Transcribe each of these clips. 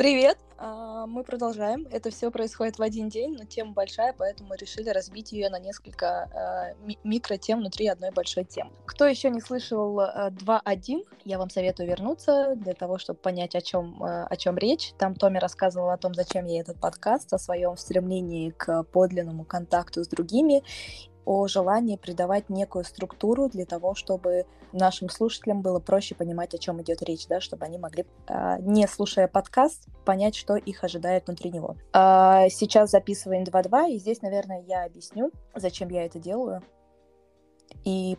Привет! А, мы продолжаем. Это все происходит в один день, но тема большая, поэтому решили разбить ее на несколько а, микротем внутри одной большой темы. Кто еще не слышал 2.1, а, я вам советую вернуться для того, чтобы понять, о чем, о чем речь. Там Томми рассказывал о том, зачем ей этот подкаст, о своем стремлении к подлинному контакту с другими о желании придавать некую структуру для того, чтобы нашим слушателям было проще понимать, о чем идет речь, да, чтобы они могли, а, не слушая подкаст, понять, что их ожидает внутри него. А, сейчас записываем 2.2, и здесь, наверное, я объясню, зачем я это делаю, и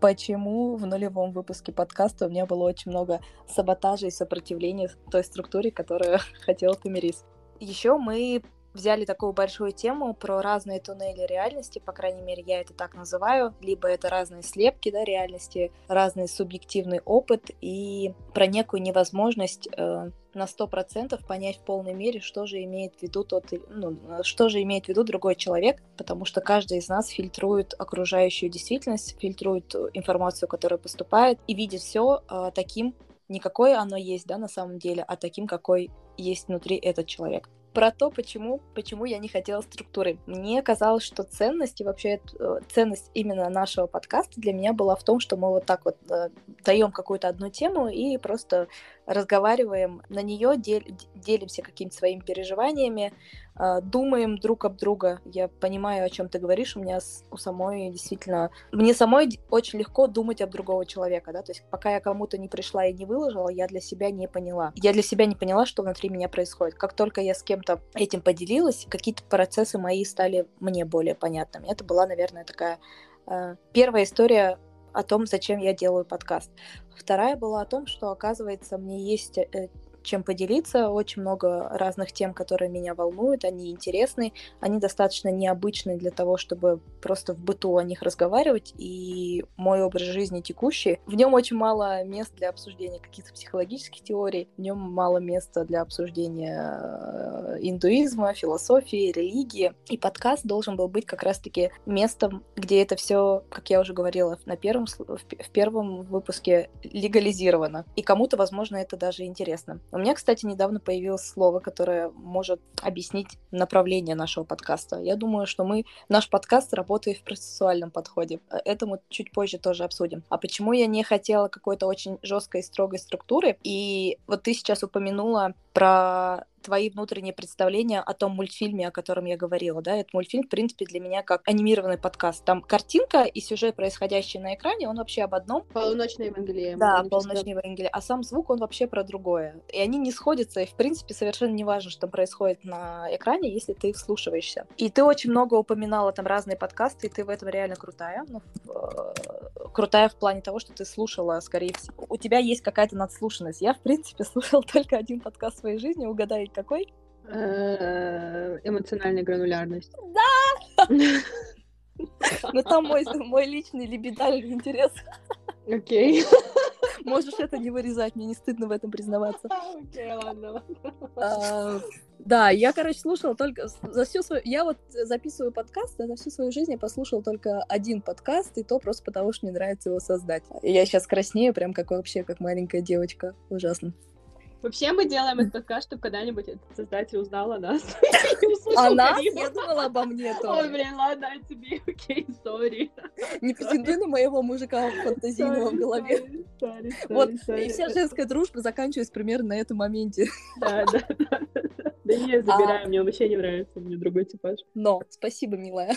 почему в нулевом выпуске подкаста у меня было очень много саботажа и сопротивления той структуре, которую хотел Тамирис. Еще мы взяли такую большую тему про разные туннели реальности, по крайней мере, я это так называю, либо это разные слепки да, реальности, разный субъективный опыт и про некую невозможность э, на сто процентов понять в полной мере, что же имеет в виду тот, ну, что же имеет в виду другой человек, потому что каждый из нас фильтрует окружающую действительность, фильтрует информацию, которая поступает, и видит все э, таким, не какое оно есть, да, на самом деле, а таким, какой есть внутри этот человек про то, почему, почему я не хотела структуры. Мне казалось, что ценность и вообще э, ценность именно нашего подкаста для меня была в том, что мы вот так вот э, даем какую-то одну тему и просто разговариваем на нее, дел, делимся какими-то своими переживаниями, э, думаем друг об друга. Я понимаю, о чем ты говоришь. У меня у самой действительно... Мне самой очень легко думать об другого человека, да, то есть пока я кому-то не пришла и не выложила, я для себя не поняла. Я для себя не поняла, что внутри меня происходит. Как только я с кем-то этим поделилась, какие-то процессы мои стали мне более понятными. Это была, наверное, такая э, первая история о том, зачем я делаю подкаст. Вторая была о том, что, оказывается, мне есть э, чем поделиться. Очень много разных тем, которые меня волнуют, они интересны, они достаточно необычные для того, чтобы просто в быту о них разговаривать. И мой образ жизни текущий, в нем очень мало мест для обсуждения каких-то психологических теорий, в нем мало места для обсуждения э, индуизма, философии, религии. И подкаст должен был быть как раз-таки местом, где это все, как я уже говорила на первом, в первом выпуске, легализировано. И кому-то, возможно, это даже интересно. У меня, кстати, недавно появилось слово, которое может объяснить направление нашего подкаста. Я думаю, что мы, наш подкаст работает в процессуальном подходе. Э, это мы чуть позже тоже обсудим. А почему я не хотела какой-то очень жесткой и строгой структуры? И вот ты сейчас упомянула про твои внутренние представления о том мультфильме, о котором я говорила, да, этот мультфильм, в принципе, для меня как анимированный подкаст. Там картинка и сюжет, происходящий на экране, он вообще об одном. Полуночная Евангелие. Да, полуночная Евангелие. А сам звук, он вообще про другое. И они не сходятся, и, в принципе, совершенно не важно, что происходит на экране, если ты вслушиваешься. И ты очень много упоминала там разные подкасты, и ты в этом реально крутая. Ну, э, крутая в плане того, что ты слушала, скорее всего. У тебя есть какая-то надслушанность. Я, в принципе, слушала только один подкаст в своей жизни. Угадай, какой? Э, эмоциональная гранулярность. Да! Но там мой, мой личный либидальный интерес. Окей. Можешь это не вырезать, мне не стыдно в этом признаваться. Окей, ладно, а, да, я, короче, слушала только за всю свою... Я вот записываю подкаст, а за всю свою жизнь я послушала только один подкаст, и то просто потому, что мне нравится его создать. Я сейчас краснею, прям как вообще, как маленькая девочка. Ужасно. Вообще мы делаем этот подкаст, чтобы когда-нибудь этот создатель узнал о нас. Она? Я думала обо мне тоже. Ой, блин, ладно, о тебе, окей, сори. Не претендуй на моего мужика фантазийного в голове. Вот, и вся женская дружба заканчивается примерно на этом моменте. Да, да, да. Да не, забираем, мне он вообще не нравится, мне другой типаж. Но, спасибо, милая.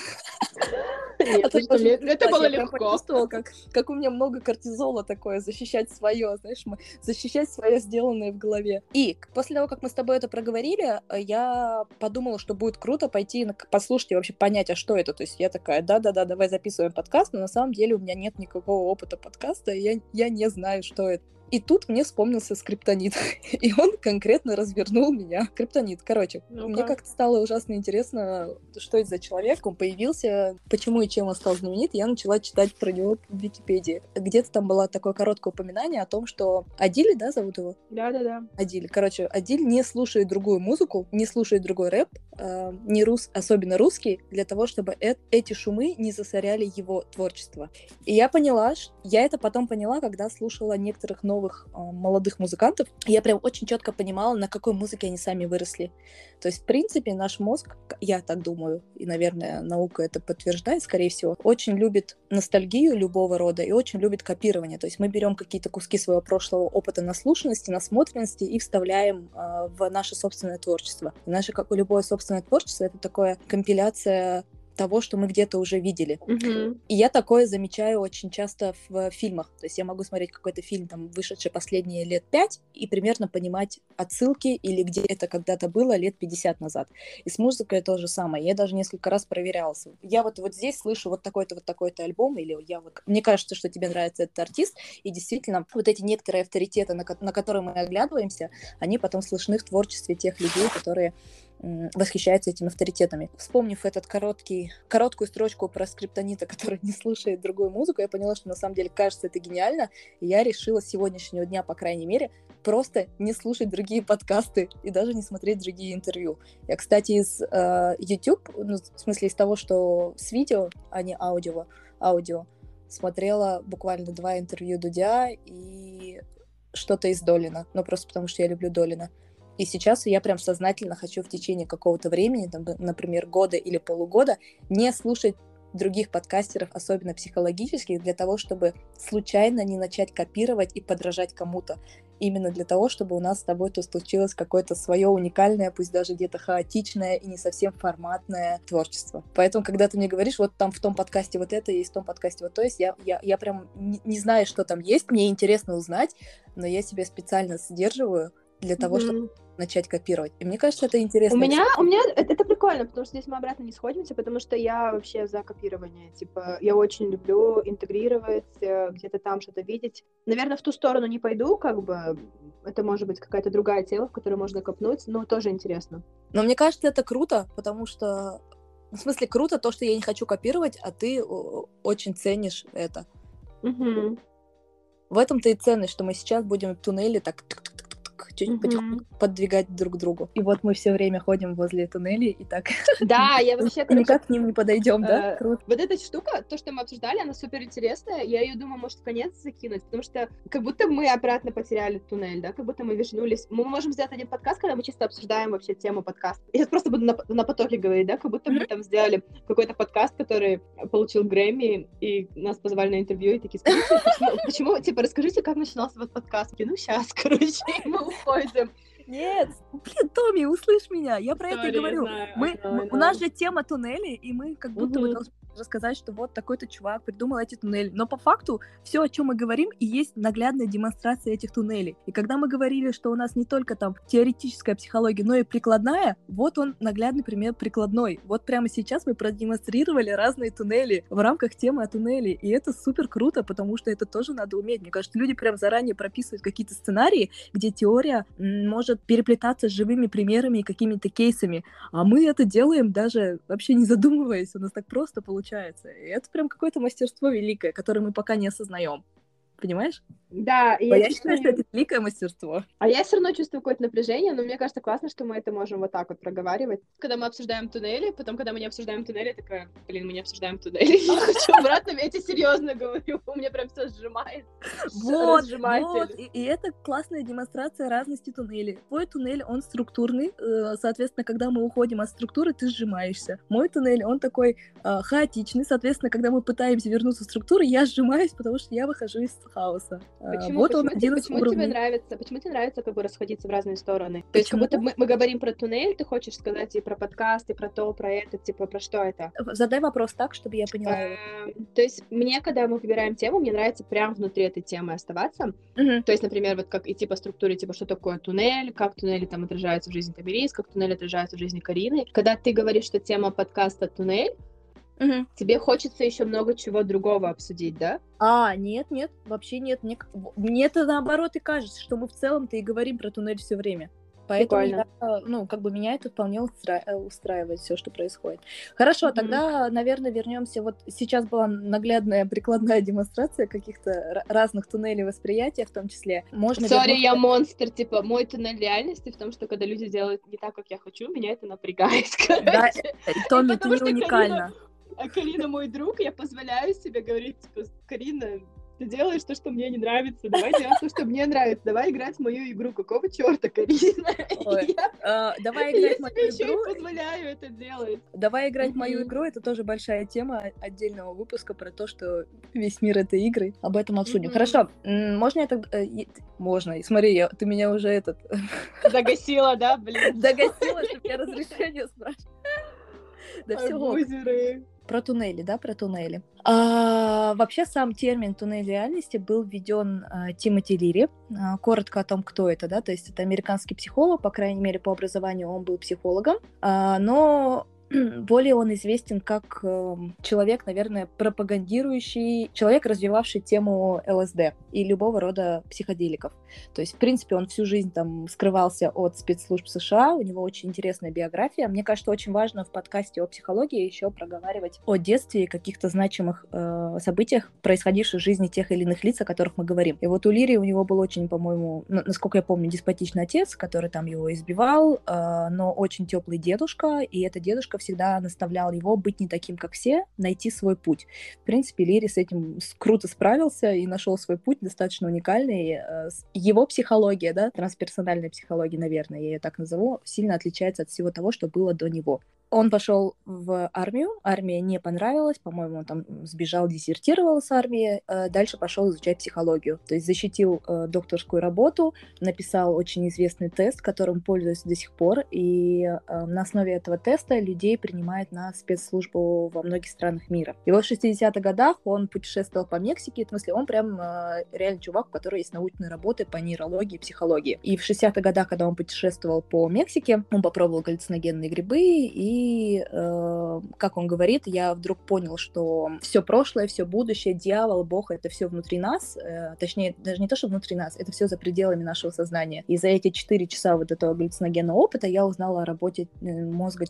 Нет, а что, мне, это было легко. Я почувствовала, как, как у меня много кортизола такое, защищать свое, знаешь, защищать свое сделанное в голове. И после того, как мы с тобой это проговорили, я подумала, что будет круто пойти послушать и вообще понять, а что это. То есть я такая, да-да-да, давай записываем подкаст, но на самом деле у меня нет никакого опыта подкаста, и я, я не знаю, что это. И тут мне вспомнился скриптонит. И он конкретно развернул меня. Криптонит. Короче, ну мне как-то стало ужасно интересно, что это за человек, он появился, почему и чем он стал знаменит. Я начала читать про него в Википедии. Где-то там было такое короткое упоминание о том, что Адили, да, зовут его? Да-да-да. Адиль. Короче, Адиль не слушает другую музыку, не слушает другой рэп, э, не рус, особенно русский, для того, чтобы э эти шумы не засоряли его творчество. И я поняла, я это потом поняла, когда слушала некоторых новых э, молодых музыкантов. Я прям очень четко понимала, на какой музыке они сами выросли. То есть, в принципе, наш мозг, я так думаю, и, наверное, наука это подтверждает, скорее всего, очень любит ностальгию любого рода и очень любит копирование. То есть мы берем какие-то куски своего прошлого опыта наслушанности, насмотренности и вставляем э, в наше собственное творчество. И наше, как любое собственное творчество, это такое компиляция того, что мы где-то уже видели. Мгм. И я такое замечаю очень часто в фильмах. То есть я могу смотреть какой-то фильм, там, вышедший последние лет пять, и примерно понимать отсылки или где это когда-то было лет 50 назад. И с музыкой то же самое. Я даже несколько раз проверялась. Я вот, вот здесь слышу вот такой-то, вот такой-то альбом, или я вот... Мне кажется, что тебе нравится этот артист, и действительно, вот эти некоторые авторитеты, на, ко- на которые мы оглядываемся, они потом слышны в творчестве тех людей, которые м, восхищаются этими авторитетами. Вспомнив этот короткий, короткую строчку про скриптонита, который не слушает другую музыку, я поняла, что на самом деле кажется это гениально, и я решила с сегодняшнего дня, по крайней мере, просто не слушать другие подкасты и даже не смотреть другие интервью. Я, кстати, из э, YouTube, ну, в смысле из того, что с видео, а не аудио, аудио, смотрела буквально два интервью Дудя и что-то из Долина, ну просто потому что я люблю Долина. И сейчас я прям сознательно хочу в течение какого-то времени, там, например, года или полугода, не слушать других подкастеров, особенно психологических, для того, чтобы случайно не начать копировать и подражать кому-то. Именно для того, чтобы у нас с тобой тут случилось какое-то свое уникальное, пусть даже где-то хаотичное и не совсем форматное творчество. Поэтому, когда ты мне говоришь, вот там в том подкасте вот это есть, в том подкасте вот то есть, я, я, я прям не, не знаю, что там есть, мне интересно узнать, но я себя специально сдерживаю для того, чтобы Мгм. начать копировать. И мне кажется, это интересно. У меня, у меня это, это прикольно, потому что здесь мы обратно не сходимся, потому что я вообще за копирование. Типа, я очень люблю интегрировать, э, где-то там что-то видеть. Наверное, в ту сторону не пойду, как бы. Это может быть какая-то другая тема, в которую можно копнуть, но тоже интересно. Но мне кажется, это круто, потому что... В смысле, круто то, что я не хочу копировать, а ты очень ценишь это. Мгм. В этом-то и ценность, что мы сейчас будем в туннеле так чуть потихоньку подвигать друг к другу. И вот мы все время ходим возле туннелей и так Да, я вообще, короче, никак к ним не подойдем, да? э, Круто. Вот эта штука, то, что мы обсуждали, она супер интересная. Я ее думаю, может, в конец закинуть, потому что как будто мы обратно потеряли туннель, да, как будто мы вернулись. Мы можем сделать один подкаст, когда мы чисто обсуждаем вообще тему подкаста. Я сейчас просто буду на, на потоке говорить, да, как будто мы там сделали какой-то подкаст, который получил Грэмми, и нас позвали на интервью, и такие, скажите, почему, почему, типа, расскажите, как начинался вот подкаст. Я, Ну, сейчас, короче, мы уходим. Нет, блин, Томми, услышь меня, я про это и Sorry, говорю. знаю, Мы, know, мы- I у нас же тема туннелей, и мы как будто бы Мгм. должны рассказать, что вот такой-то чувак придумал эти туннели. Но по факту все, о чем мы говорим, и есть наглядная демонстрация этих туннелей. И когда мы говорили, что у нас не только там теоретическая психология, но и прикладная, вот он наглядный пример прикладной. Вот прямо сейчас мы продемонстрировали разные туннели в рамках темы о туннеле. И это супер круто, потому что это тоже надо уметь. Мне кажется, люди прям заранее прописывают какие-то сценарии, где теория может переплетаться с живыми примерами и какими-то кейсами. А мы это делаем даже вообще не задумываясь. У нас так просто получается. И это прям какое-то мастерство великое, которое мы пока не осознаем. Понимаешь? Да, и А я чувствую- что это великое мастерство. А я все равно чувствую какое-то напряжение, но мне кажется классно, что мы это можем вот так вот проговаривать. Когда мы обсуждаем туннели, потом, когда мы не обсуждаем туннели, я такая, блин, мы не обсуждаем туннели. Я хочу обратно, я тебе серьезно говорю, у меня прям все сжимает. Вот, вот. И, и это классная демонстрация разности туннелей. Твой туннель, он структурный, э, соответственно, когда мы уходим от структуры, ты сжимаешься. Мой туннель, он такой э, хаотичный, соответственно, когда мы пытаемся вернуться в структуру, я сжимаюсь, потому что я выхожу из хаоса. Э, Почему, вот почему, он один почему тебе уровней. нравится, почему тебе нравится как бы расходиться в разные стороны? То есть как Почему? будто мы, мы говорим про туннель, ты хочешь сказать и про подкаст, и про то, про это, типа про что это? Задай вопрос так, чтобы я поняла. Эм, То есть мне, когда мы выбираем тему, мне нравится прям внутри этой темы оставаться. Мгм. То есть, например, вот как идти по структуре, типа, что такое туннель, как туннели там отражаются в жизни Тамирис, как туннель отражается в жизни Карины. Когда ты говоришь, что тема подкаста туннель, Мгм. тебе хочется еще много чего другого обсудить, да? А, нет, нет, вообще нет. Мне, мне это наоборот и кажется, что мы в целом-то и говорим про туннель все время. Поэтому я, ну, как бы меня это вполне устра... Э, устраивает все, что происходит. Хорошо, mm-hmm. тогда, наверное, вернемся. Вот сейчас была наглядная прикладная демонстрация каких-то разных туннелей восприятия, в том числе. Можно Сори, вернуться... я монстр. Типа, мой туннель реальности в том, что когда люди делают не так, как я хочу, меня это напрягает. Да, э, Томми, ты не уникальна. А Карина мой друг, я позволяю себе говорить, типа, Карина, ты делаешь то, что мне не нравится, давай делать то, что мне нравится, давай играть в мою игру, какого черта, Карина? А, давай играть в мою игру. Я позволяю это делать. Давай играть в мою игру, это тоже большая тема отдельного выпуска про то, что весь мир — это игры. Об этом обсудим. Хорошо, можно я тогда... Э, можно, смотри, ты меня уже этот... Загасила, да, блин? Загасила, чтобы я разрешение спрашивала. Да все. Про туннели, да, про туннели. А, вообще сам термин туннель реальности был введен а, Тимоти Лири. А, коротко о том, кто это, да, то есть это американский психолог, по крайней мере по образованию он был психологом, а, но более он известен как э, человек, наверное, пропагандирующий, человек, развивавший тему ЛСД и любого рода психоделиков. То есть, в принципе, он всю жизнь там скрывался от спецслужб США, у него очень интересная биография. Мне кажется, очень важно в подкасте о психологии еще проговаривать о детстве и каких-то значимых э, событиях, происходивших в жизни тех или иных лиц, о которых мы говорим. И вот у Лири у него был очень, по-моему, насколько я помню, деспотичный отец, который там его избивал, э, но очень теплый дедушка, и этот дедушка всегда наставлял его быть не таким, как все, найти свой путь. В принципе, Лири с этим круто справился и нашел свой путь, достаточно уникальный. Э, его психология, да, трансперсональная психология, наверное, я ее так назову, сильно отличается от всего того, что было до него. Он пошел в армию, армия не понравилась, по-моему, он там сбежал, дезертировал с армии, э, дальше пошел изучать психологию, то есть защитил э, докторскую работу, написал очень известный тест, которым пользуюсь до сих пор, и э, на основе этого теста людей принимают на спецслужбу во многих странах мира. И вот в 60-х годах он путешествовал по Мексике, в смысле, он прям реально чувак, у которого есть научные работы по нейрологии и психологии. И в 60-х годах, когда он путешествовал по Мексике, он попробовал галлюциногенные грибы и э, как он говорит, я вдруг понял, что все прошлое, все будущее, дьявол, Бог, это все внутри нас, э, точнее, даже не то, что внутри нас, это все за пределами нашего сознания. И за эти 4 часа вот этого галлюциногенного опыта я узнала о работе э, мозга,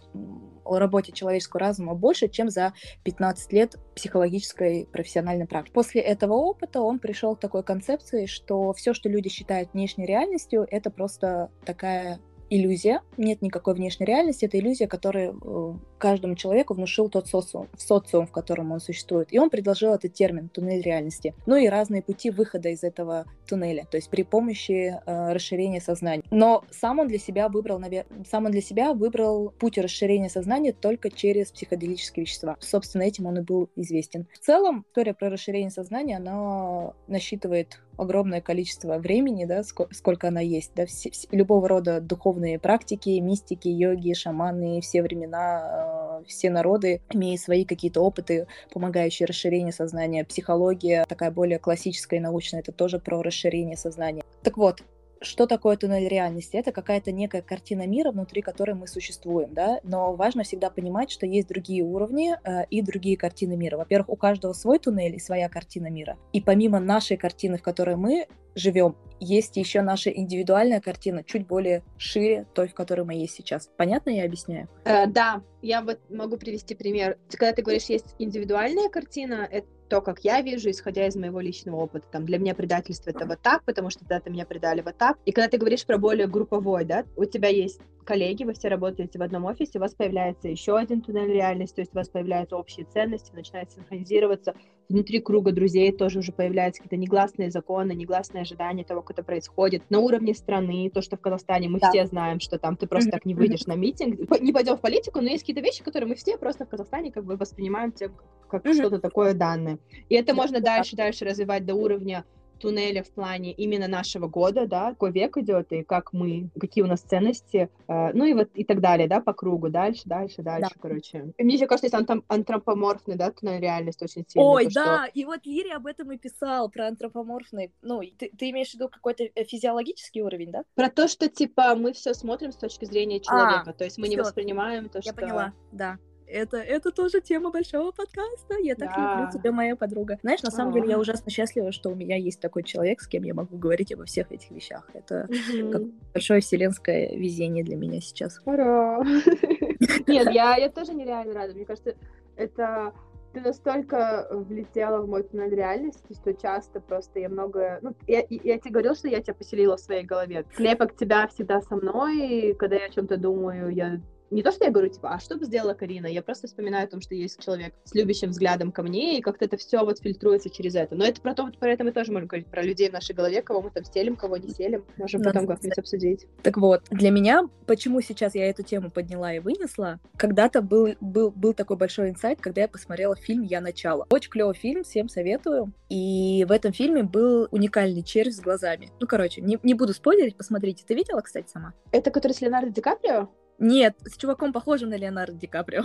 о работе человеческого разума больше, чем за 15 лет психологической профессиональной практики. После этого опыта он пришел к такой концепции, что все, что люди считают внешней реальностью, это просто такая иллюзия, нет никакой внешней реальности, это иллюзия, которую э, каждому человеку внушил тот социум, социум, в котором он существует. И он предложил этот термин «туннель реальности». Ну и разные пути выхода из этого туннеля, то есть при помощи э, расширения сознания. Но сам он для себя выбрал, навер... сам он для себя выбрал путь расширения сознания только через психоделические вещества. Собственно, этим он и был известен. В целом, история про расширение сознания, она насчитывает огромное количество времени, да, сколько, она есть, да, все, все, любого рода духовные практики, мистики, йоги, шаманы, все времена, э, все народы имеют свои какие-то опыты, помогающие расширению сознания. Психология, такая более классическая и научная, это тоже про расширение сознания. Так вот, что такое туннель реальности? Это какая-то некая картина мира, внутри которой мы существуем, да, но важно всегда понимать, что есть другие уровни э, и другие картины мира. Во-первых, у каждого свой туннель и своя картина мира. И помимо нашей картины, в которой мы живем, есть еще наша индивидуальная картина, чуть более шире той, в которой мы есть сейчас. Понятно я объясняю? Э, да, я вот могу привести пример. Когда ты говоришь, есть индивидуальная картина, это то, как я вижу, исходя из моего личного опыта. Там для меня предательство это вот так, потому что тогда-то меня предали вот так. И когда ты говоришь про более групповой, да, у тебя есть коллеги, вы все работаете в одном офисе, у вас появляется еще один туннель реальности, то есть у вас появляются общие ценности, начинает синхронизироваться, внутри круга друзей тоже уже появляются какие-то негласные законы, негласные ожидания того, как это происходит. На уровне страны, то, что в Казахстане мы да. все знаем, что там ты просто так не выйдешь на митинг, не пойдем в политику, но есть какие-то вещи, которые мы все просто в Казахстане как бы воспринимаем тем, как что-то такое данное. И это можно дальше-дальше развивать до уровня туннеля в плане именно нашего года, да, какой век идет, и как мы, какие у нас ценности, э, ну и вот и так далее, да, по кругу, дальше, дальше, дальше, да. короче. И мне еще кажется, есть антроп антропоморфный, да, туннель реальность очень сильный. Ой, то, да, что... и вот Лири об этом и писал, про антропоморфный, ну, ты, ты имеешь в виду какой-то э, физиологический уровень, да? Про то, что, типа, мы все смотрим с точки зрения а, человека, а, то есть мы всё. не воспринимаем то, Я что... Я поняла, да. Это, это тоже тема большого подкаста. Я так да. люблю тебя, моя подруга. Знаешь, на самом деле я ужасно счастлива, что у меня есть такой человек, с кем я могу говорить обо всех этих вещах. Это как большое вселенское везение для меня сейчас. Ура! Нет, я, я тоже нереально рада. Мне кажется, это ты настолько влетела в мой туннель реальности, что часто просто я много... Ну, я, я тебе говорила, что я тебя поселила в своей голове. Слепок тебя всегда со мной, и когда я о чем-то думаю, я не то, что я говорю, типа, а что бы сделала Карина? Я просто вспоминаю о том, что есть человек с любящим взглядом ко мне, и как-то это все вот фильтруется через это. Но это про то, про это мы тоже можем говорить, про людей в нашей голове, кого мы там стелим, кого не селим. Можем Надо потом как-нибудь обсудить. Так вот, для меня, почему сейчас я эту тему подняла и вынесла, когда-то был, был, был такой большой инсайт, когда я посмотрела фильм «Я начало». Очень клевый фильм, всем советую. И в этом фильме был уникальный червь с глазами. Ну, короче, не, не буду спойлерить, посмотрите. Ты видела, кстати, сама? Это который с Леонардо Ди Каприо? Нет, с чуваком похожим на Леонардо Ди Каприо.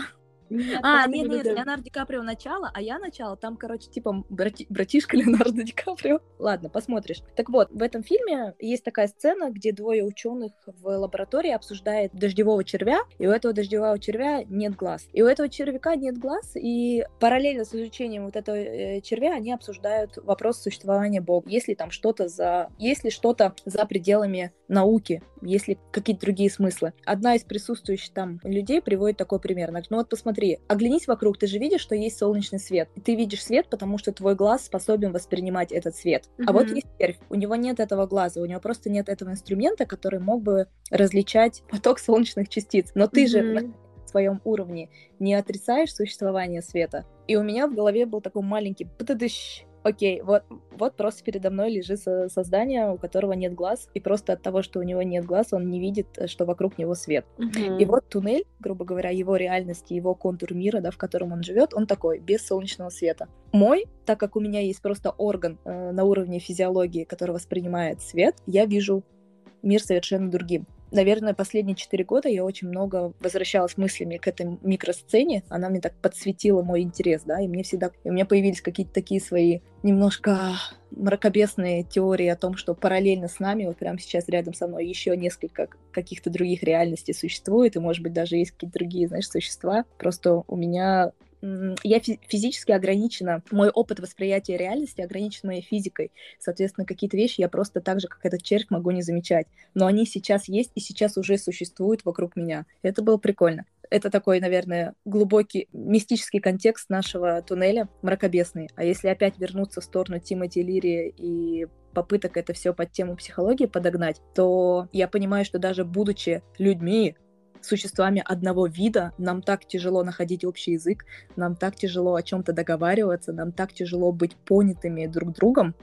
Нет, а, нет, нет, нет, Леонардо Ди Каприо начало, а я начало, там, короче, типа брати- братишка Леонардо Ди Каприо. Ладно, посмотришь. Так вот, в этом фильме есть такая сцена, где двое ученых в лаборатории обсуждают дождевого червя, и у этого дождевого червя нет глаз. И у этого червяка нет глаз, и параллельно с изучением вот этого э, червя они обсуждают вопрос существования Бога. Есть ли там что-то за... Есть ли что-то за пределами науки? Есть ли какие-то другие смыслы? Одна из присутствующих там людей приводит такой пример. Ну вот посмотри, смотри, оглянись вокруг, ты же видишь, что есть солнечный свет. И ты видишь свет, потому что твой глаз способен воспринимать этот свет. Mm-hmm. А вот есть червь, у него нет этого глаза, у него просто нет этого инструмента, который мог бы различать поток солнечных частиц. Но ты mm-hmm. же на своем уровне не отрицаешь существование света. И у меня в голове был такой маленький Окей, вот, вот просто передо мной лежит создание, у которого нет глаз, и просто от того, что у него нет глаз, он не видит, э, что вокруг него свет. Mm-hmm. И вот туннель, грубо говоря, его реальности, его контур мира, да, в котором он живет, он такой, без солнечного света. Мой, так как у меня есть просто орган э, на уровне физиологии, который воспринимает свет, я вижу мир совершенно другим наверное, последние четыре года я очень много возвращалась мыслями к этой микросцене. Она мне так подсветила мой интерес, да, и мне всегда... И у меня появились какие-то такие свои немножко мракобесные теории о том, что параллельно с нами, вот прямо сейчас рядом со мной еще несколько каких-то других реальностей существует, и, может быть, даже есть какие-то другие, знаешь, существа. Просто у меня я физически ограничена, мой опыт восприятия реальности ограничен моей физикой. Соответственно, какие-то вещи я просто так же, как этот червь, могу не замечать. Но они сейчас есть и сейчас уже существуют вокруг меня. Это было прикольно. Это такой, наверное, глубокий мистический контекст нашего туннеля, мракобесный. А если опять вернуться в сторону Тимоти Лири и попыток это все под тему психологии подогнать, то я понимаю, что даже будучи людьми, существами одного вида, нам так тяжело находить общий язык, нам так тяжело о чем-то договариваться, нам так тяжело быть понятыми друг другом,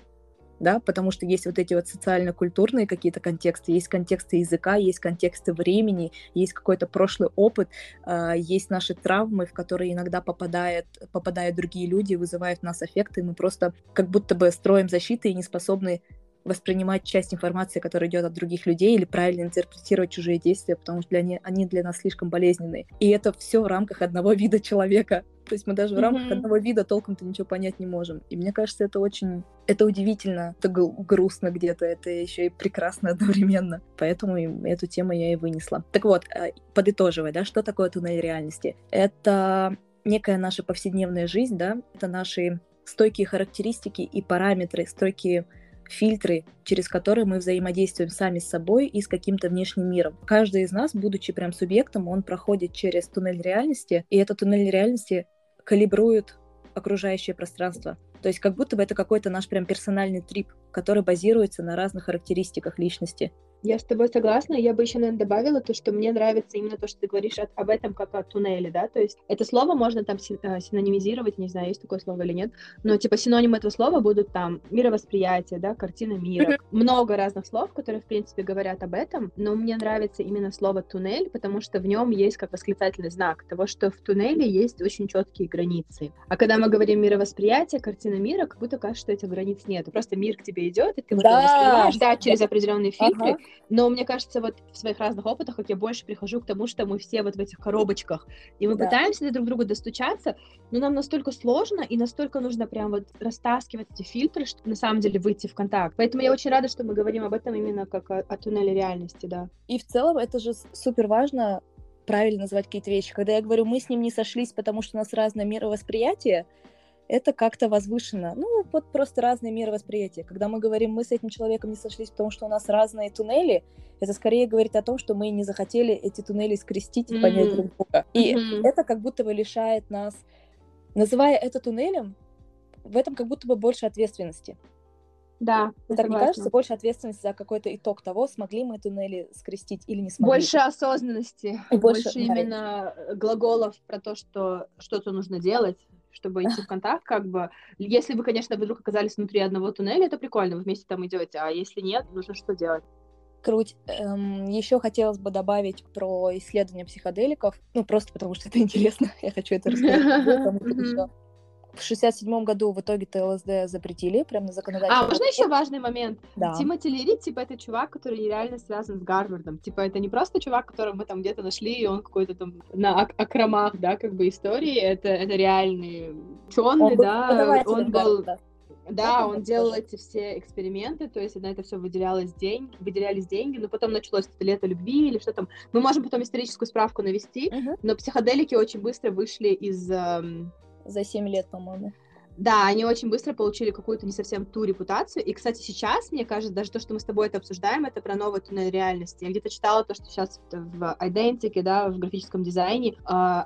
да, потому что есть вот эти вот социально-культурные какие-то контексты, есть контексты языка, есть контексты времени, есть какой-то прошлый опыт, э, есть наши травмы, в которые иногда попадают, попадают другие люди, вызывают в нас аффекты, и мы просто как будто бы строим защиты и не способны воспринимать часть информации, которая идет от других людей, или правильно интерпретировать чужие действия, потому что для они, они для нас слишком болезненные. И это все в рамках одного вида человека. То есть мы даже в рамках mm-hmm. одного вида толком-то ничего понять не можем. И мне кажется, это очень... Это удивительно, это грустно где-то, это еще и прекрасно одновременно. Поэтому эту тему я и вынесла. Так вот, э, подытоживая, да, что такое туннель реальности? Это некая наша повседневная жизнь, да, это наши стойкие характеристики и параметры, стойкие фильтры, через которые мы взаимодействуем сами с собой и с каким-то внешним миром. Каждый из нас, будучи прям субъектом, он проходит через туннель реальности, и этот туннель реальности калибрует окружающее пространство. То есть как будто бы это какой-то наш прям персональный трип, который базируется на разных характеристиках личности. Я с тобой согласна. Я бы еще, наверное, добавила то, что мне нравится именно то, что ты говоришь от, об этом как о туннеле, да, то есть это слово можно там э, синонимизировать, не знаю, есть такое слово или нет, но типа синоним этого слова будут там мировосприятие, да, картина мира, много разных слов, которые, в принципе, говорят об этом, но мне нравится именно слово туннель, потому что в нем есть как восклицательный знак того, что в туннеле есть очень четкие границы. А когда мы говорим мировосприятие, картина мира, как будто кажется, что этих границ нет. Просто мир к тебе идет, и ты да. воспринимаешь, да, через определенные фильтры, ага. Но мне кажется, вот в своих разных опытах, как я больше прихожу к тому, что мы все вот в этих коробочках, и мы да. пытаемся друг к другу достучаться, но нам настолько сложно, и настолько нужно прям вот растаскивать эти фильтры, чтобы на самом деле выйти в контакт. Поэтому я очень рада, что мы говорим об этом именно как о, о туннеле реальности, да. И в целом это же супер важно правильно называть какие-то вещи. Когда я говорю, мы с ним не сошлись, потому что у нас разное мировосприятие, это как-то возвышенно. Ну, вот просто разные мировосприятия. Когда мы говорим, мы с этим человеком не сошлись, потому что у нас разные туннели, это скорее говорит о том, что мы не захотели эти туннели скрестить и понять mm-hmm. друг друга. И mm-hmm. это как будто бы лишает нас, называя это туннелем, в этом как будто бы больше ответственности. Да, так не кажется, больше ответственности за какой-то итог того, смогли мы туннели скрестить или не смогли. Больше осознанности, и больше, больше именно глаголов про то, что что-то нужно делать, чтобы идти в контакт, как бы. Если вы, конечно, вдруг оказались внутри одного туннеля, это прикольно, вы вместе там идете, а если нет, нужно что делать? Круть. Эм, еще хотелось бы добавить про исследования психоделиков, ну, просто потому что это интересно, я хочу это рассказать в 67 году в итоге-то ЛСД запретили, прям на законодательном А, можно еще важный момент? Да. Тимоти Лири, типа, это чувак, который реально связан с Гарвардом. Типа, это не просто чувак, которого мы там где-то нашли, и он какой-то там на ак- акромах, да, как бы истории. Это, это реальный ученый, да, он был... Да, он делал эти все эксперименты, то есть на это все выделялось деньги, выделялись деньги, но потом началось это лето любви или что там. Мы можем потом историческую справку навести, uh-huh. но психоделики очень быстро вышли из эм, за 7 лет, по-моему. Да, они очень быстро получили какую-то не совсем ту репутацию. И, кстати, сейчас, мне кажется, даже то, что мы с тобой это обсуждаем, это про новую туннель реальности. Я где-то читала то, что сейчас в идентике, да, в графическом дизайне, э,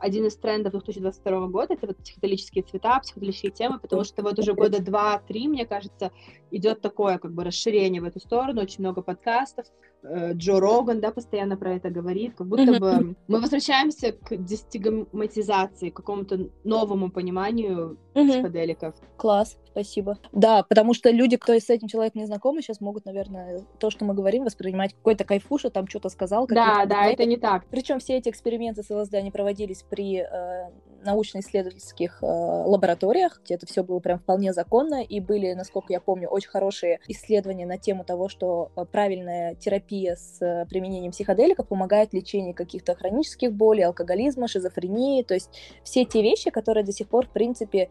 один из трендов 2022 года — это вот психоделические цвета, психоделические темы, потому что вот уже года два-три, мне кажется, идет такое как бы расширение в эту сторону, очень много подкастов, Джо Роган, да, постоянно про это говорит, как будто бы мы возвращаемся к дестигматизации, к какому-то новому пониманию психоделиков. Класс, спасибо. Да, потому что люди, кто с этим человеком не знакомы, сейчас могут, наверное, то, что мы говорим, воспринимать какой-то кайфуша, там что-то сказал. Да, да, это не так. Причем все эти эксперименты с ЛСД, они проводились при э, научно-исследовательских э, лабораториях, где это все было прям вполне законно, и были, насколько я помню, очень хорошие исследования на тему того, что э, правильная терапия с э, применением психоделиков помогает лечению каких-то хронических болей, алкоголизма, шизофрении, то есть все те вещи, которые до сих пор, в принципе,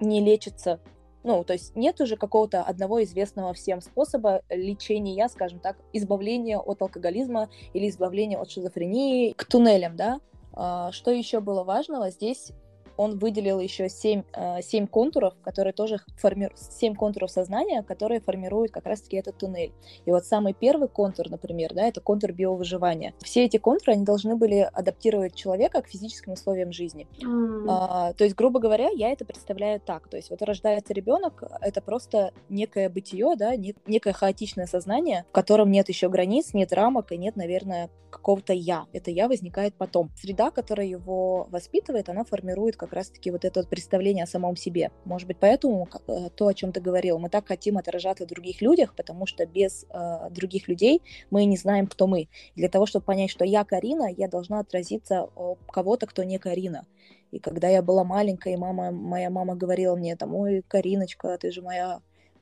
не лечится. Ну, то есть нет уже какого-то одного известного всем способа лечения, скажем так, избавления от алкоголизма или избавления от шизофрении к туннелям, да. А, что еще было важного? Здесь он выделил еще семь, э, семь контуров, которые тоже формируют, семь контуров сознания, которые формируют как раз-таки этот туннель. И вот самый первый контур, например, да, это контур биовыживания. Все эти контуры, они должны были адаптировать человека к физическим условиям жизни. Mm. А, то есть, грубо говоря, я это представляю так. То есть, вот рождается ребенок, это просто некое бытие, да, некое хаотичное сознание, в котором нет еще границ, нет рамок и нет, наверное, какого-то я. Это я возникает потом. Среда, которая его воспитывает, она формирует как раз-таки вот это вот представление о самом себе. Может быть, поэтому э, то, о чем ты говорил, мы так хотим отражаться в других людях, потому что без э, других людей мы не знаем, кто мы. И для того, чтобы понять, что я Карина, я должна отразиться кого-то, кто не Карина. И когда я была маленькая, и мама, моя мама говорила мне, там, ой, Кариночка, ты же моя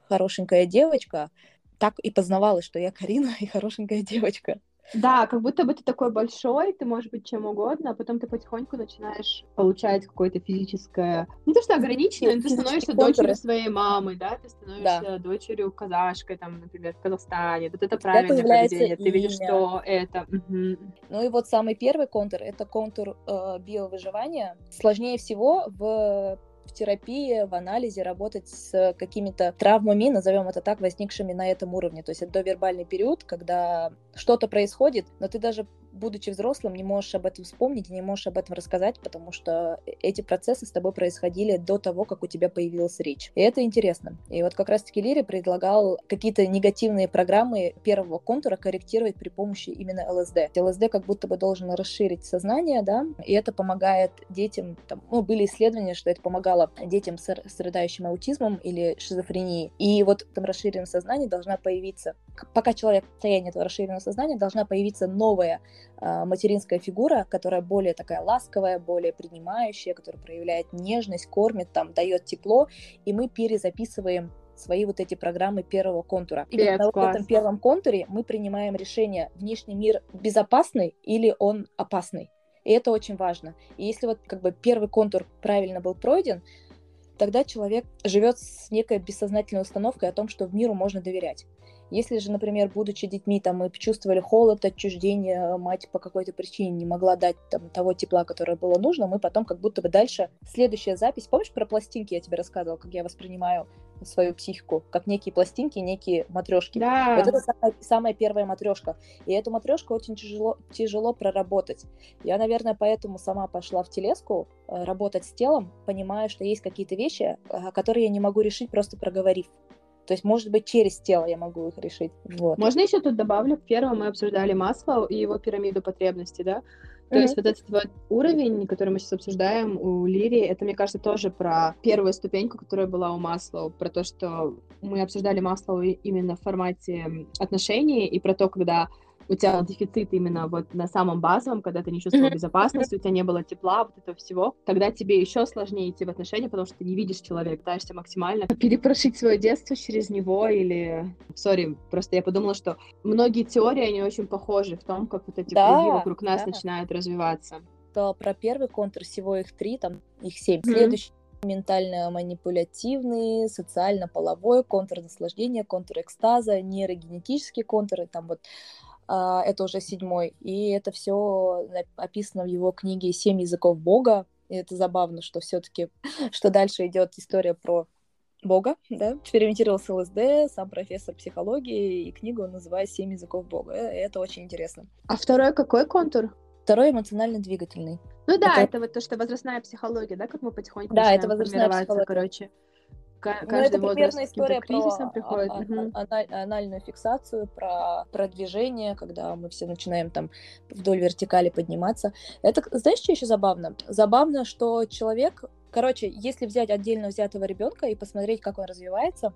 хорошенькая девочка, так и познавалась, что я Карина и хорошенькая девочка. Да, как будто бы ты такой большой, ты можешь быть чем угодно, а потом ты потихоньку начинаешь получать какое-то физическое... Не то, что ограниченное, но ты становишься контуры. дочерью своей мамы, да, ты становишься да. дочерью казашкой, там, например, в Казахстане. Вот это правильное поведение, ты видишь, что это... Угу. Ну и вот самый первый контур — это контур э, биовыживания. Сложнее всего в в терапии, в анализе работать с какими-то травмами, назовем это так, возникшими на этом уровне. То есть это довербальный период, когда что-то происходит, но ты даже будучи взрослым, не можешь об этом вспомнить, не можешь об этом рассказать, потому что эти процессы с тобой происходили до того, как у тебя появилась речь. И это интересно. И вот как раз-таки Лири предлагал какие-то негативные программы первого контура корректировать при помощи именно ЛСД. ЛСД как будто бы должен расширить сознание, да, и это помогает детям, там, ну, были исследования, что это помогало детям с страдающим аутизмом или шизофренией. И вот в этом расширенном сознании должна появиться, пока человек в состоянии этого расширенного сознания, должна появиться новая материнская фигура, которая более такая ласковая, более принимающая, которая проявляет нежность, кормит, там, дает тепло, и мы перезаписываем свои вот эти программы первого контура. И на вот этом первом контуре мы принимаем решение, внешний мир безопасный или он опасный. И это очень важно. И если вот как бы первый контур правильно был пройден, тогда человек живет с некой бессознательной установкой о том, что в миру можно доверять. Если же, например, будучи детьми, там, мы чувствовали холод, отчуждение, мать по какой-то причине не могла дать там, того тепла, которое было нужно, мы потом как будто бы дальше... Следующая запись, помнишь про пластинки я тебе рассказывала, как я воспринимаю свою психику, как некие пластинки, некие матрешки. Да. Вот это самая, самая первая матрешка. И эту матрешку очень тяжело, тяжело проработать. Я, наверное, поэтому сама пошла в телеску э, работать с телом, понимая, что есть какие-то вещи, э, которые я не могу решить, просто проговорив. То есть, может быть, через тело я могу их решить. Вот. Можно еще тут добавлю? Первым мы обсуждали Маслоу и его пирамиду потребностей, да? То mm-hmm. есть вот этот вот уровень, который мы сейчас обсуждаем у Лири, это, мне кажется, тоже про первую ступеньку, которая была у Маслоу, про то, что мы обсуждали Маслоу именно в формате отношений и про то, когда у тебя дефицит именно вот на самом базовом, когда ты не чувствовал безопасности, у тебя не было тепла, вот этого всего, тогда тебе еще сложнее идти в отношения, потому что ты не видишь человека, пытаешься максимально перепрошить свое детство через него или... Sorry, просто я подумала, что многие теории, они очень похожи в том, как вот эти да, круги вокруг нас да. начинают развиваться. То про первый контур всего их три, там их семь. Mm-hmm. Следующий ментально-манипулятивный, социально-половой, контур наслаждения, контур экстаза, нейрогенетические контуры, там вот это уже седьмой, и это все описано в его книге «Семь языков Бога», и это забавно, что все-таки, что дальше идет история про Бога, да, экспериментировал с ЛСД, сам профессор психологии, и книгу он называет «Семь языков Бога». И это очень интересно. А второй какой контур? Второй эмоционально-двигательный. Ну да, это... это вот то, что возрастная психология, да, как мы потихоньку Да, это возрастная психология. короче. Ну, каждый это примерно история про приходит. А- а- анальную фиксацию, про продвижение, когда мы все начинаем там вдоль вертикали подниматься. Это, знаешь, что еще забавно? Забавно, что человек, короче, если взять отдельно взятого ребенка и посмотреть, как он развивается,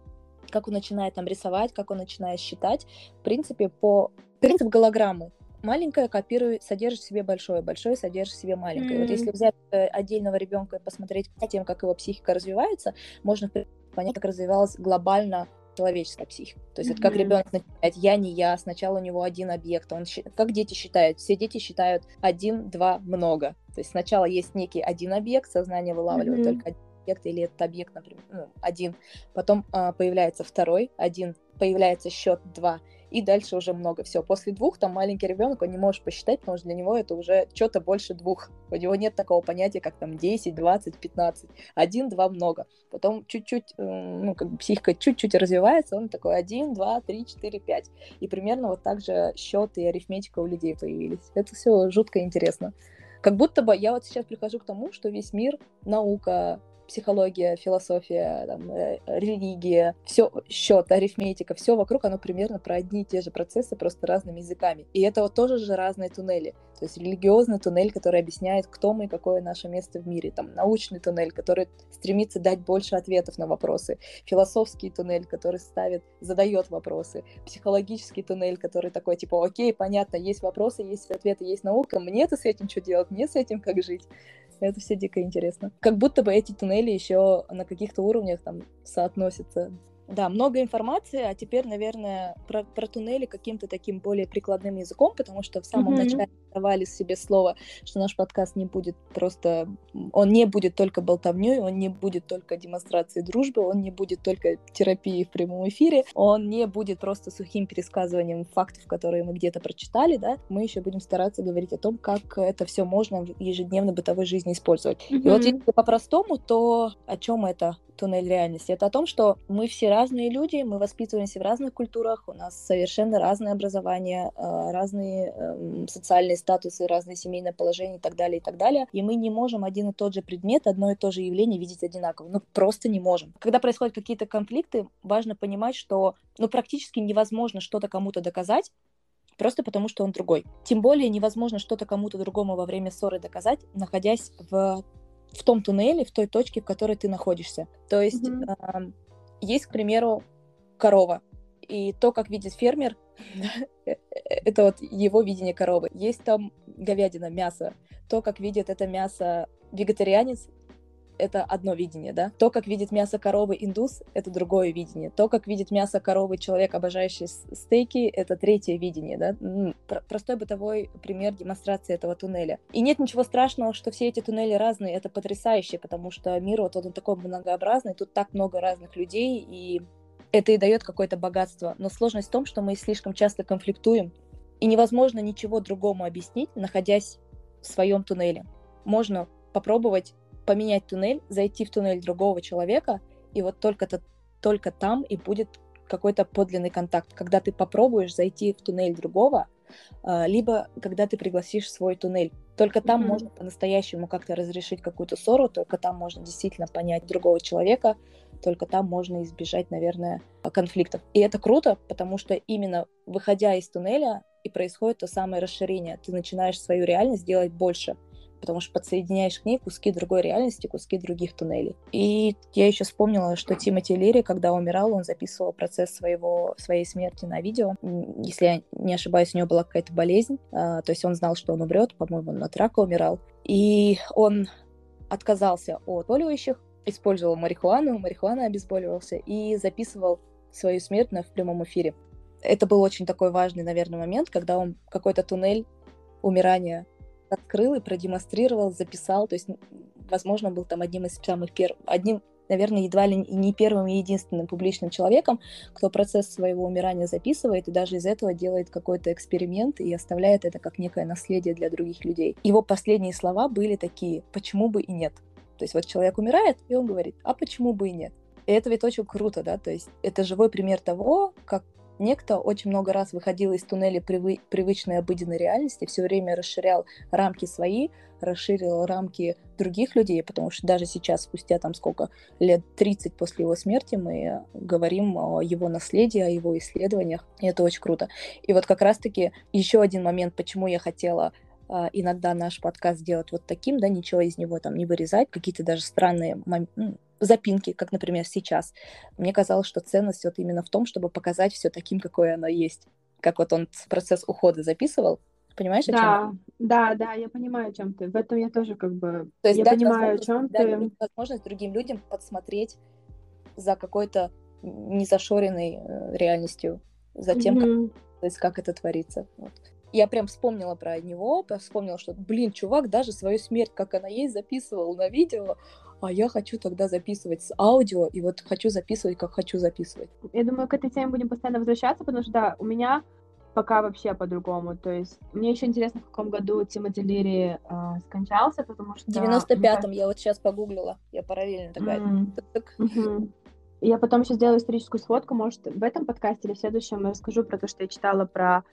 как он начинает там рисовать, как он начинает считать, в принципе, по принцип голограммы маленькое копирует, содержит в себе большое, большое содержит в себе маленькое. Mm-hmm. Вот если взять э, отдельного ребенка и посмотреть тем, как его психика развивается, можно понять, как развивалась глобально человеческая психика. То есть mm-hmm. это как ребенок начинает я не я, сначала у него один объект. Он как дети считают? Все дети считают один, два, много. То есть сначала есть некий один объект, сознание вылавливает mm-hmm. только один объект, или этот объект, например, ну, один. Потом а, появляется второй, один, появляется счет два, и дальше уже много. Все, после двух там маленький ребенок, он не может посчитать, потому что для него это уже что-то больше двух. У него нет такого понятия, как там 10, 20, 15. Один, два, много. Потом чуть-чуть, ну, как бы психика чуть-чуть развивается, он такой один, два, три, четыре, пять. И примерно вот так же счет и арифметика у людей появились. Это все жутко интересно. Как будто бы я вот сейчас прихожу к тому, что весь мир, наука, психология, философия, там, э, религия, все, счет, арифметика, все вокруг, оно примерно про одни и те же процессы, просто разными языками. И это вот тоже же разные туннели. То есть религиозный туннель, который объясняет, кто мы и какое наше место в мире. Там научный туннель, который стремится дать больше ответов на вопросы. Философский туннель, который ставит, задает вопросы. Психологический туннель, который такой, типа, окей, понятно, есть вопросы, есть ответы, есть наука, мне-то с этим что делать, мне с этим как жить. Это все дико интересно. Как будто бы эти туннели еще на каких-то уровнях там соотносятся да, много информации, а теперь, наверное, про, про туннели каким-то таким более прикладным языком, потому что в самом mm-hmm. начале давали себе слово, что наш подкаст не будет просто, он не будет только болтовней, он не будет только демонстрацией дружбы, он не будет только терапией в прямом эфире, он не будет просто сухим пересказыванием фактов, которые мы где-то прочитали, да, мы еще будем стараться говорить о том, как это все можно в ежедневной бытовой жизни использовать. Mm-hmm. И вот если по-простому, то о чем это? туннель реальности. Это о том, что мы все разные люди, мы воспитываемся в разных культурах, у нас совершенно разное образование, э, разные эм, социальные статусы, разные семейное положение и так далее, и так далее. И мы не можем один и тот же предмет, одно и то же явление видеть одинаково. Ну, просто не можем. Когда происходят какие-то конфликты, важно понимать, что ну, практически невозможно что-то кому-то доказать, просто потому что он другой. Тем более невозможно что-то кому-то другому во время ссоры доказать, находясь в в том туннеле, в той точке, в которой ты находишься. То есть mm-hmm. э, есть, к примеру, корова, и то, как видит фермер, это вот его видение коровы. Есть там говядина, мясо. То, как видит это мясо вегетарианец, это одно видение, да. То, как видит мясо коровы индус, это другое видение. То, как видит мясо коровы человек, обожающий стейки, это третье видение, да. Простой бытовой пример демонстрации этого туннеля. И нет ничего страшного, что все эти туннели разные, это потрясающе, потому что мир вот он такой многообразный, тут так много разных людей, и это и дает какое-то богатство. Но сложность в том, что мы слишком часто конфликтуем, и невозможно ничего другому объяснить, находясь в своем туннеле. Можно попробовать поменять туннель, зайти в туннель другого человека, и вот только-то только там и будет какой-то подлинный контакт, когда ты попробуешь зайти в туннель другого, а, либо когда ты пригласишь свой туннель. Только там mm-hmm. можно по-настоящему как-то разрешить какую-то ссору, только там можно действительно понять другого человека, только там можно избежать, наверное, конфликтов. И это круто, потому что именно выходя из туннеля и происходит то самое расширение. Ты начинаешь свою реальность делать больше потому что подсоединяешь к ней куски другой реальности, куски других туннелей. И я еще вспомнила, что Тимоти Лири, когда умирал, он записывал процесс своего, своей смерти на видео. Если я не ошибаюсь, у него была какая-то болезнь, а, то есть он знал, что он умрет, по-моему, он от рака умирал. И он отказался от обезболивающих, использовал марихуану, марихуана обезболивался и записывал свою смерть в прямом эфире. Это был очень такой важный, наверное, момент, когда он какой-то туннель умирания открыл и продемонстрировал, записал. То есть, возможно, был там одним из самых первых, одним, наверное, едва ли не первым и единственным публичным человеком, кто процесс своего умирания записывает и даже из этого делает какой-то эксперимент и оставляет это как некое наследие для других людей. Его последние слова были такие «почему бы и нет?». То есть вот человек умирает, и он говорит «а почему бы и нет?». И это ведь очень круто, да, то есть это живой пример того, как Некто очень много раз выходил из туннеля привы- привычной обыденной реальности, все время расширял рамки свои, расширил рамки других людей, потому что даже сейчас, спустя там сколько, лет 30 после его смерти, мы говорим о его наследии, о его исследованиях, и это очень круто. И вот как раз-таки еще один момент, почему я хотела а, иногда наш подкаст сделать вот таким, да, ничего из него там не вырезать, какие-то даже странные ну, запинки, как, например, сейчас. Мне казалось, что ценность вот именно в том, чтобы показать все таким, какое оно есть. Как вот он процесс ухода записывал. Понимаешь, да, о чем? Да, да, я понимаю, о чем ты. В этом я тоже как бы. То есть, я понимаю, о чем ты. Возможность другим людям подсмотреть за какой-то незашоренной э, реальностью, за тем, mm-hmm. как, то есть, как это творится. Вот. Я прям вспомнила про него, вспомнила, что, блин, чувак даже свою смерть, как она есть, записывал на видео, а я хочу тогда записывать с аудио, и вот хочу записывать, как хочу записывать. Я думаю, к этой теме будем постоянно возвращаться, потому что, да, у меня пока вообще по-другому. То есть мне еще интересно, в каком году Тимоти Лири э, скончался, потому что... В 95-м, кажется... я вот сейчас погуглила, я параллельно такая... Mm-hmm. Я потом еще сделаю историческую сводку, может, в этом подкасте или в следующем я расскажу про то, что я читала про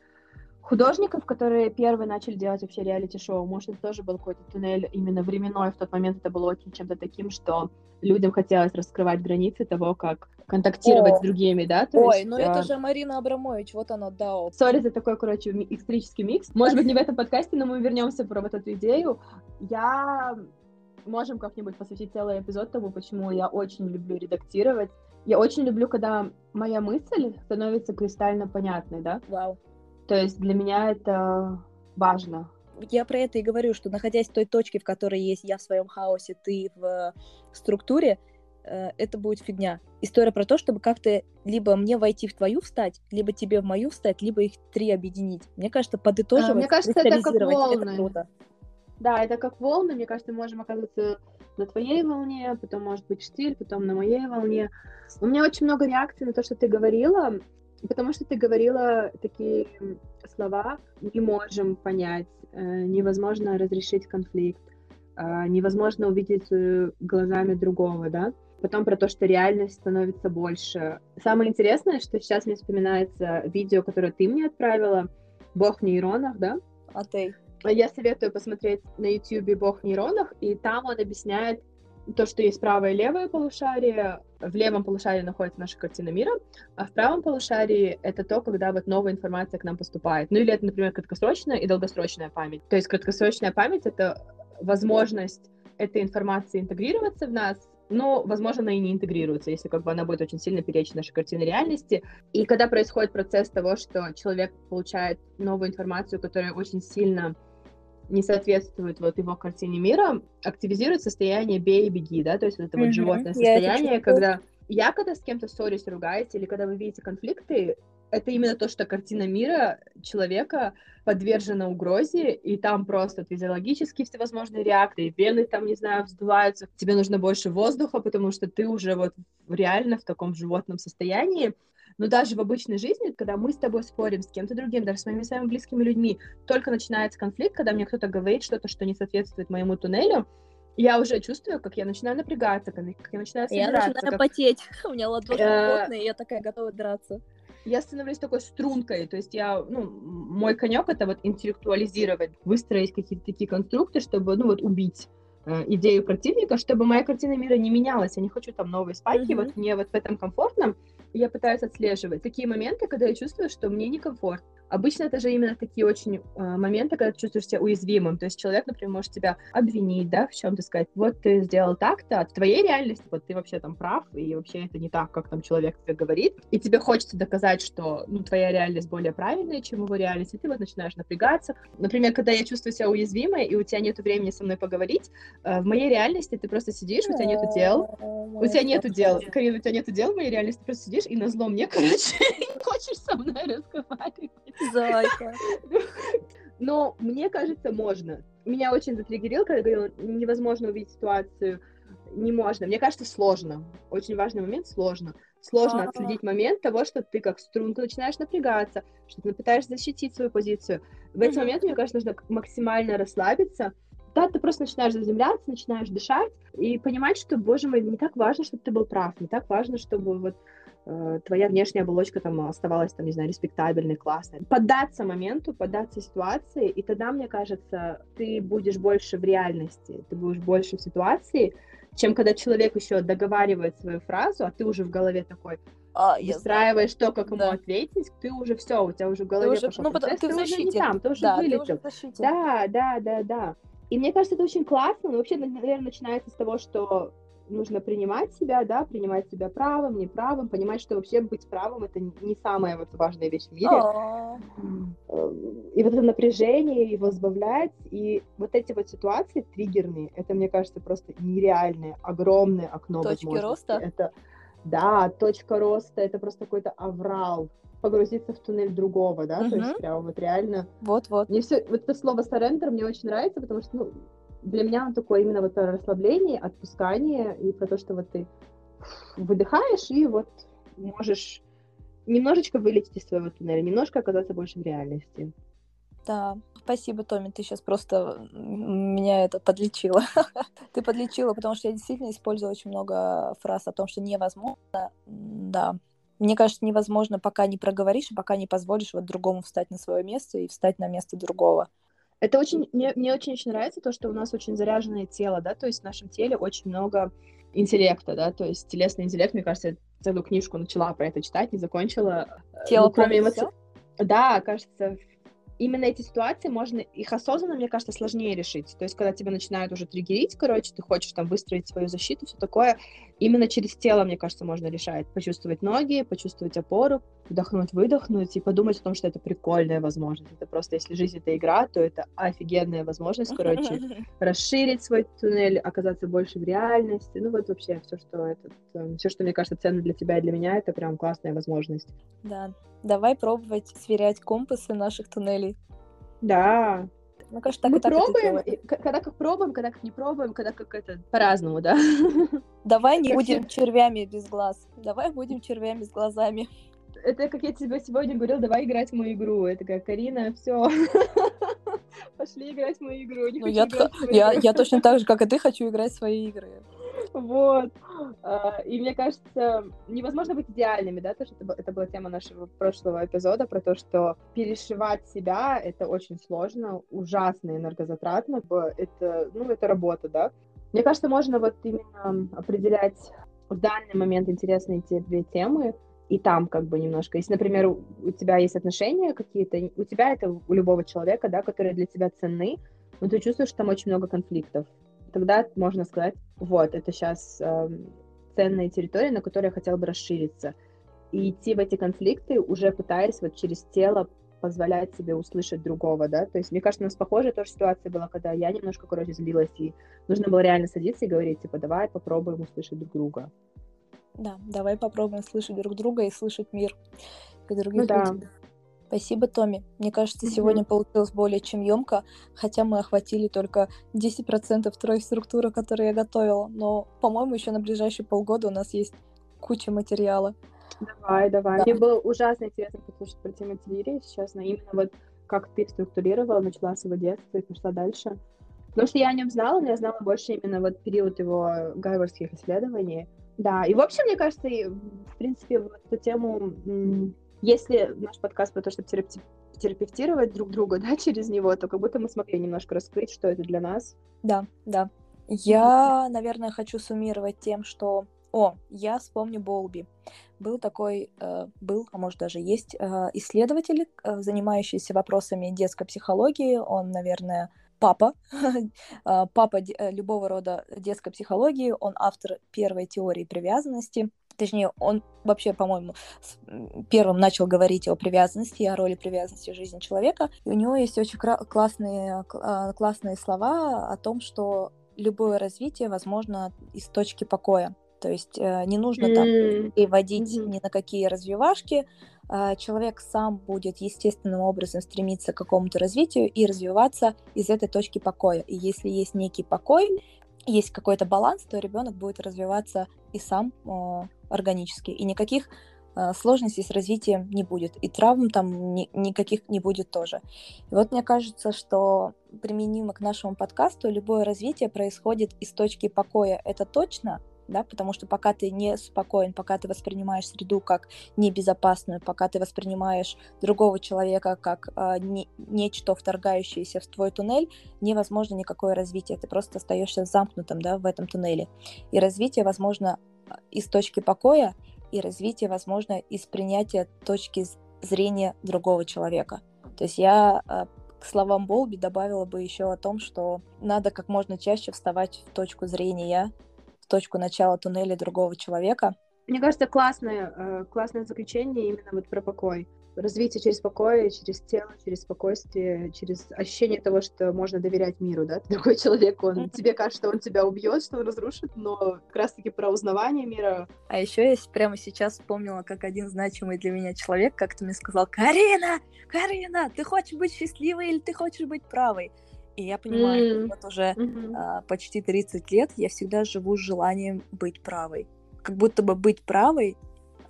художников, которые первые начали делать вообще реалити-шоу. Может, это тоже был какой-то туннель именно временной. В тот момент это было очень чем-то таким, что людям хотелось раскрывать границы того, как контактировать О. с другими, да? То Ой, есть, ну а... это же Марина Абрамович, вот она, да. Сори за такой, короче, исторический микс. Может быть, не в этом подкасте, но мы вернемся про вот эту идею. Я... Можем как-нибудь посвятить целый эпизод тому, почему я очень люблю редактировать. Я очень люблю, когда моя мысль становится кристально понятной, да? Вау. То есть для меня это важно. Я про это и говорю, что находясь в той точке, в которой есть я в своем хаосе, ты в структуре, э, это будет фигня. История про то, чтобы как-то либо мне войти в твою встать, либо тебе в мою встать, либо их три объединить. Мне кажется, подытоживать, а, мне кажется, это как волны. это круто. Да, это как волны. Мне кажется, мы можем оказаться на твоей волне, потом может быть штиль, потом на моей волне. У меня очень много реакций на то, что ты говорила. Потому что ты говорила такие слова, не можем понять, э, невозможно разрешить конфликт, э, невозможно увидеть э, глазами другого, да? Потом про то, что реальность становится больше. Самое интересное, что сейчас мне вспоминается видео, которое ты мне отправила, «Бог в нейронах», да? А ты? Я советую посмотреть на YouTube «Бог в нейронах», и там он объясняет то, что есть правое и левое полушарие. В левом полушарии находится наша картина мира, а в правом полушарии это то, когда вот новая информация к нам поступает. Ну или это, например, краткосрочная и долгосрочная память. То есть краткосрочная память — это возможность этой информации интегрироваться в нас, но, возможно, она и не интегрируется, если как бы она будет очень сильно перечить нашей картине реальности. И когда происходит процесс того, что человек получает новую информацию, которая очень сильно не соответствует вот его картине мира, активизирует состояние бей и беги, да, то есть вот это mm-hmm. вот животное состояние, когда я когда с кем-то ссорюсь, ругаюсь, или когда вы видите конфликты, это именно то, что картина мира человека подвержена угрозе, и там просто физиологические всевозможные реакции, вены там, не знаю, вздуваются, тебе нужно больше воздуха, потому что ты уже вот реально в таком животном состоянии, но даже в обычной жизни, когда мы с тобой спорим с кем-то другим, даже с моими самыми близкими людьми, только начинается конфликт, когда мне кто-то говорит что-то, что не соответствует моему туннелю, я уже чувствую, как я начинаю напрягаться, как я начинаю собираться. Я начинаю как... потеть. У меня ладошки э, потные, я такая готова драться. Я становлюсь такой стрункой, то есть я, ну, мой конек это вот интеллектуализировать, выстроить какие-то такие конструкты, чтобы, ну, вот убить э, идею противника, чтобы моя картина мира не менялась. Я не хочу там новые спайки, mm-hmm. вот мне вот в этом комфортном. Я пытаюсь отслеживать такие моменты, когда я чувствую, что мне некомфортно. Обычно это же именно такие очень э, моменты, когда ты чувствуешь себя уязвимым. То есть человек, например, может тебя обвинить, да, в чем-то сказать, вот ты сделал так-то, а в твоей реальности вот ты вообще там прав, и вообще это не так, как там человек тебе говорит. И тебе хочется доказать, что, ну, твоя реальность более правильная, чем его реальность, и ты вот начинаешь напрягаться. Например, когда я чувствую себя уязвимой, и у тебя нет времени со мной поговорить, э, в моей реальности ты просто сидишь, у тебя нету дел, у тебя нету дел, Карина, у тебя нету дел в моей реальности, ты просто сидишь и на зло мне, короче, хочешь со мной разговаривать. Зайка. Но мне кажется, можно. Меня очень затриггерил, когда говорил, невозможно увидеть ситуацию, не можно. Мне кажется, сложно. Очень важный момент, сложно. Сложно отследить момент того, что ты как струнка начинаешь напрягаться, что ты пытаешься защитить свою позицию. В эти моменты, мне кажется, нужно максимально расслабиться, да, ты просто начинаешь заземляться, начинаешь дышать и понимать, что, боже мой, не так важно, чтобы ты был прав, не так важно, чтобы вот твоя внешняя оболочка там оставалась, там, не знаю, респектабельной, классной. Поддаться моменту, поддаться ситуации, и тогда, мне кажется, ты будешь больше в реальности, ты будешь больше в ситуации, чем когда человек еще договаривает свою фразу, а ты уже в голове такой, а, выстраиваешь то, как ему да. ответить, ты уже все, у тебя уже в голове ты уже, ну, потом, ты, ты уже не там, ты уже да, вылетел. Уже да, да, да, да. И мне кажется, это очень классно, но вообще, наверное, начинается с того, что нужно принимать себя, да, принимать себя правым, неправым, понимать, что вообще быть правым это не самая вот важная вещь в мире. Эм, и вот это напряжение его сбавлять, и вот эти вот ситуации триггерные, это, мне кажется, просто нереальное, огромное окно Точки роста? Это, да, точка роста, это просто какой-то аврал, погрузиться в туннель другого, да, угу. то есть прямо вот реально. Вот-вот. Мне все, вот это слово surrender мне очень нравится, потому что, ну, для меня он такой именно вот расслабление, отпускание и про то, что вот ты выдыхаешь и вот можешь немножечко вылететь из своего туннеля, немножко оказаться больше в реальности. Да, спасибо, Томи, ты сейчас просто меня это подлечила. ты подлечила, потому что я действительно использую очень много фраз о том, что невозможно. Да, мне кажется, невозможно, пока не проговоришь, пока не позволишь вот другому встать на свое место и встать на место другого. Это очень, мне, мне очень, очень нравится то, что у нас очень заряженное тело, да, то есть в нашем теле очень много интеллекта, да, то есть телесный интеллект, мне кажется, я целую книжку начала про это читать, не закончила. Э, тело ну, кроме эмоций. Да, кажется, именно эти ситуации можно, их осознанно, мне кажется, сложнее решить. То есть, когда тебя начинают уже триггерить, короче, ты хочешь там выстроить свою защиту, все такое, именно через тело, мне кажется, можно решать. Почувствовать ноги, почувствовать опору, вдохнуть, выдохнуть и подумать о том, что это прикольная возможность. Это просто, если жизнь — это игра, то это офигенная возможность, короче, расширить свой туннель, оказаться больше в реальности. Ну вот вообще все, что это, эм, все, что мне кажется ценно для тебя и для меня, это прям классная возможность. Да, давай пробовать сверять компасы наших туннелей. Да, мне кажется, так мы и так пробуем, и, когда как пробуем, когда как не пробуем, когда как это по-разному, да. Давай не будем червями без глаз. Давай будем червями с глазами. Это как я тебе сегодня говорил, давай играть в мою игру. Это как Карина, все. Пошли играть в мою игру. Не ну, я, я, я точно так же, как и ты, хочу играть в свои игры. Вот. А, и мне кажется, невозможно быть идеальными, да, то, что это, это была тема нашего прошлого эпизода, про то, что перешивать себя — это очень сложно, ужасно энергозатратно, это, ну, это работа, да. Мне кажется, можно вот именно определять в данный момент интересные тебе темы, и там как бы немножко. Если, например, у тебя есть отношения какие-то, у тебя это у любого человека, да, которые для тебя ценны, но ты чувствуешь, что там очень много конфликтов тогда можно сказать, вот, это сейчас э, эм, ценная территория, на которой я хотела бы расшириться. И идти в эти конфликты, уже пытаясь вот через тело позволять себе услышать другого, да, то есть мне кажется, у нас похожая тоже ситуация была, когда я немножко, короче, злилась, и нужно было реально садиться и говорить, типа, давай попробуем услышать друг друга. Да, давай попробуем слышать друг друга и слышать мир. и других ну, людей. Да. Спасибо, Томи. Мне кажется, mm-hmm. сегодня получилось более чем емко, хотя мы охватили только 10% твоей структуры, которую я готовила. Но, по-моему, еще на ближайшие полгода у нас есть куча материала. Давай, давай. Да. Мне было ужасно интересно послушать про Тимоти Лири, если честно. Именно вот как ты структурировала, начала с его детства и пошла дальше. Потому что я о нем знала, но я знала больше именно вот период его гарвардских исследований. Да, и в общем, мне кажется, в принципе, вот эту тему если наш подкаст про то, чтобы терапи- терапевтировать друг друга, да, через него, то как будто мы смогли немножко раскрыть, что это для нас. Да, да. Я, наверное, хочу суммировать тем, что... О, я вспомню Болби. Был такой, э, был, а может даже есть, э, исследователь, э, занимающийся вопросами детской психологии. Он, наверное, папа, э, папа э, любого рода детской психологии. Он автор первой теории привязанности точнее, он вообще, по-моему, первым начал говорить о привязанности, о роли привязанности в жизни человека. И у него есть очень классные, а, классные слова о том, что любое развитие возможно из точки покоя. То есть э, не нужно там переводить mm-hmm. ни на какие развивашки. А, человек сам будет естественным образом стремиться к какому-то развитию и развиваться из этой точки покоя. И если есть некий покой, есть какой-то баланс, то ребенок будет развиваться и сам органически, и никаких э, сложностей с развитием не будет, и травм там ни, никаких не будет тоже. И вот мне кажется, что применимо к нашему подкасту любое развитие происходит из точки покоя, это точно, да, потому что пока ты не спокоен, пока ты воспринимаешь среду как небезопасную, пока ты воспринимаешь другого человека как э, не, нечто вторгающееся в твой туннель, невозможно никакое развитие, ты просто остаешься замкнутым, да, в этом туннеле. И развитие возможно из точки покоя, и развитие возможно из принятия точки зрения другого человека. То есть я э, к словам Болби добавила бы еще о том, что надо как можно чаще вставать в точку зрения, точку начала туннеля другого человека. Мне кажется, классное, э, классное заключение именно вот про покой развитие через покой, через тело, через спокойствие, через ощущение того, что можно доверять миру, да, другой человек, он тебе кажется, что он тебя убьет, что он разрушит, но как раз-таки про узнавание мира. А еще я прямо сейчас вспомнила, как один значимый для меня человек как-то мне сказал, Карина, Карина, ты хочешь быть счастливой или ты хочешь быть правой? И я понимаю, mm. вот уже mm-hmm. а, почти 30 лет я всегда живу с желанием быть правой. Как будто бы быть правой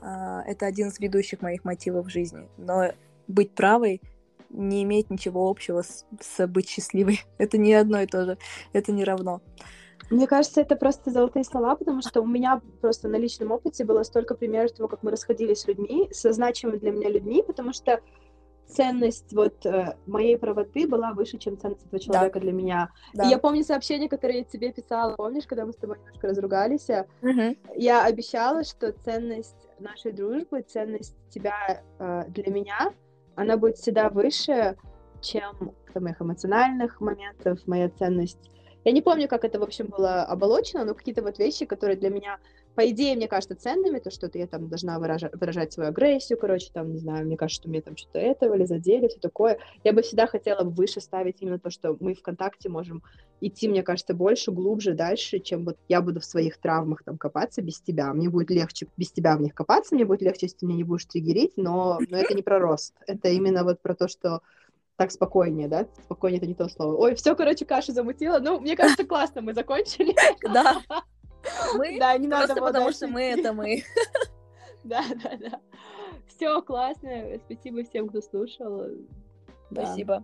а, это один из ведущих моих мотивов в жизни. Но быть правой не имеет ничего общего с, с быть счастливой. Это не одно и то же. Это не равно. Мне кажется, это просто золотые слова, потому что у меня просто на личном опыте было столько примеров того, как мы расходились с людьми, со значимыми для меня людьми, потому что ценность вот э, моей правоты была выше, чем ценность этого человека да. для меня. Да. И я помню сообщение, которое я тебе писала, помнишь, когда мы с тобой немножко разругались? Угу. Я обещала, что ценность нашей дружбы, ценность тебя э, для меня, она будет всегда выше, чем моих эмоциональных моментов, моя ценность. Я не помню, как это, в общем, было оболочено, но какие-то вот вещи, которые для меня по идее, мне кажется ценными, то, что я там должна выражать, выражать свою агрессию, короче, там, не знаю, мне кажется, что мне там что-то этого или задели, все такое. Я бы всегда хотела выше ставить именно то, что мы ВКонтакте можем идти, мне кажется, больше, глубже, дальше, чем вот я буду в своих травмах там копаться без тебя. Мне будет легче без тебя в них копаться, мне будет легче, если ты меня не будешь триггерить, но, но это не про рост. Это именно вот про то, что так спокойнее, да? Спокойнее это не то слово. Ой, все, короче, кашу замутила. Ну, мне кажется, классно мы закончили. Да. Мы? Да, не надо Просто потому что мы — это мы. Да, да, да. Все классно. Спасибо всем, кто слушал. Спасибо.